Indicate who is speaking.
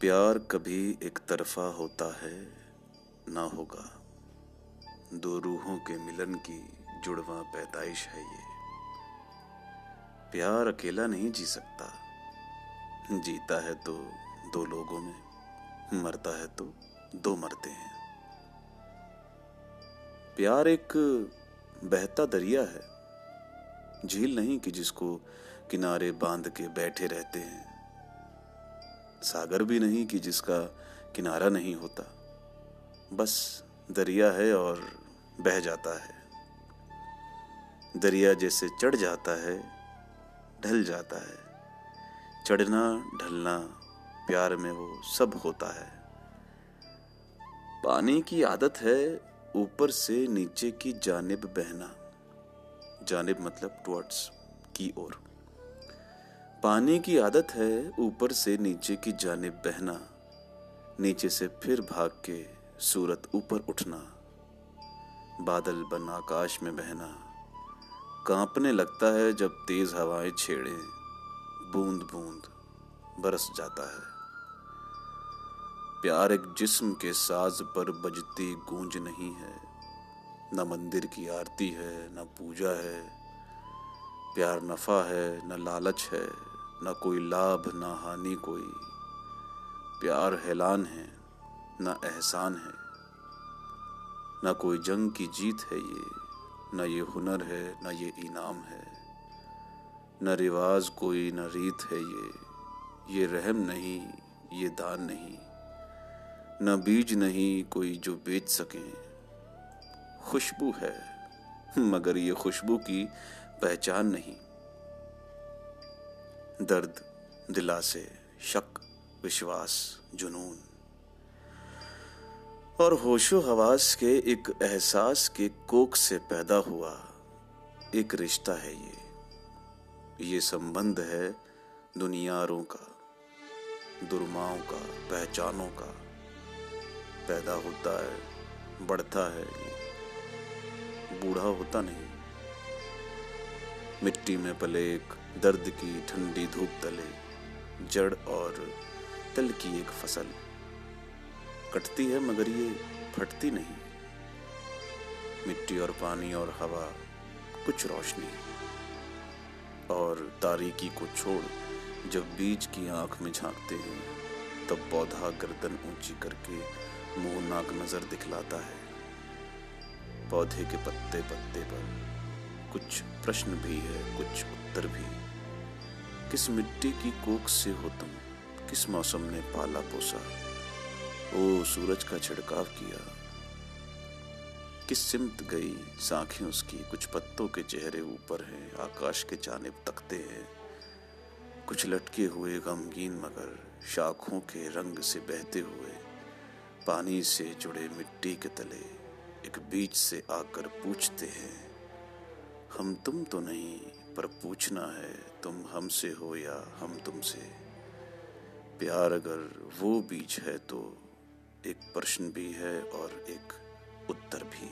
Speaker 1: प्यार कभी एक तरफा होता है, ना होगा। दो रूहों के मिलन की जुड़वा पैदाइश है ये। प्यार अकेला नहीं जी सकता। जीता है तो दो लोगों में, मरता है तो दो मरते हैं। प्यार एक बहता दरिया है। झील नहीं कि जिसको किनारे बाँध के बैठे रहते हैं। सागर भी नहीं कि जिसका किनारा नहीं होता। बस दरिया है और बह जाता है। दरिया जैसे चढ़ जाता है, ढल जाता है। चढ़ना, ढलना, प्यार में वो सब होता है। पानी की आदत है ऊपर से नीचे की जानिब बहना। जानिब मतलब टुवर्ड्स की ओर। पानी की आदत है ऊपर से नीचे की जानिब बहना, नीचे से फिर भाग के सूरत ऊपर उठना, बादल बन आकाश में बहना। कांपने लगता है जब तेज हवाएँ छेड़े, बूंद बूंद बरस जाता है। प्यार एक जिस्म के साज पर बजती गूंज नहीं है, न मंदिर की आरती है, न पूजा है। प्यार नफा है, न लालच है न कोई लाभ, ना हानि, कोई प्यार, हैलान है, ना एहसान है। ना कोई जंग की जीत है ये, ना ये हुनर है, ना ये इनाम है। न रिवाज कोई, न रीत है ये ये रहम नहीं, ये दान नहीं। न बीज नहीं कोई जो बेच सके। खुशबू है, मगर ये खुशबू की पहचान नहीं। दर्द, दिलासे, शक, विश्वास, जुनून। और होशो हवास के एक एहसास के कोक से पैदा हुआ एक रिश्ता है ये। ये संबंध है दुनियारों का, दुर्माओं का, पहचानों का। पैदा होता है, बढ़ता है, बूढ़ा होता नहीं। मिट्टी में पले एक दर्द की ठंडी धूप तले, जड़ और तल की एक फ़सल। कटती है मगर ये फटती नहीं। मिट्टी और पानी और हवा कुछ रोशनी। और तारीकी को छोड़ जब बीज की आँख में झांकते हैं, तब पौधा गर्दन ऊँची करके मुँह नाक नज़र दिखलाता है। पौधे के पत्ते पत्ते पर कुछ प्रश्न भी है, कुछ उत्तर भी। किस मिट्टी की कोख से हो तुम? किस मौसम ने पाला पोसा? ओ, सूरज का छिड़काव किया। किस सिमत गई? साखें उसकी, कुछ पत्तों के चेहरे ऊपर हैं, आकाश के जानिब तकते हैं। कुछ लटके हुए गमगीन मगर, शाखों के रंग से बहते हुए। पानी से जुड़े मिट्टी के तले, एक बीच से आकर पूछते हैं हम तुम तो नहीं, पर पूछना है तुम हमसे हो या हम तुमसे। प्यार अगर वो बीज है तो एक प्रश्न भी है और एक उत्तर भी।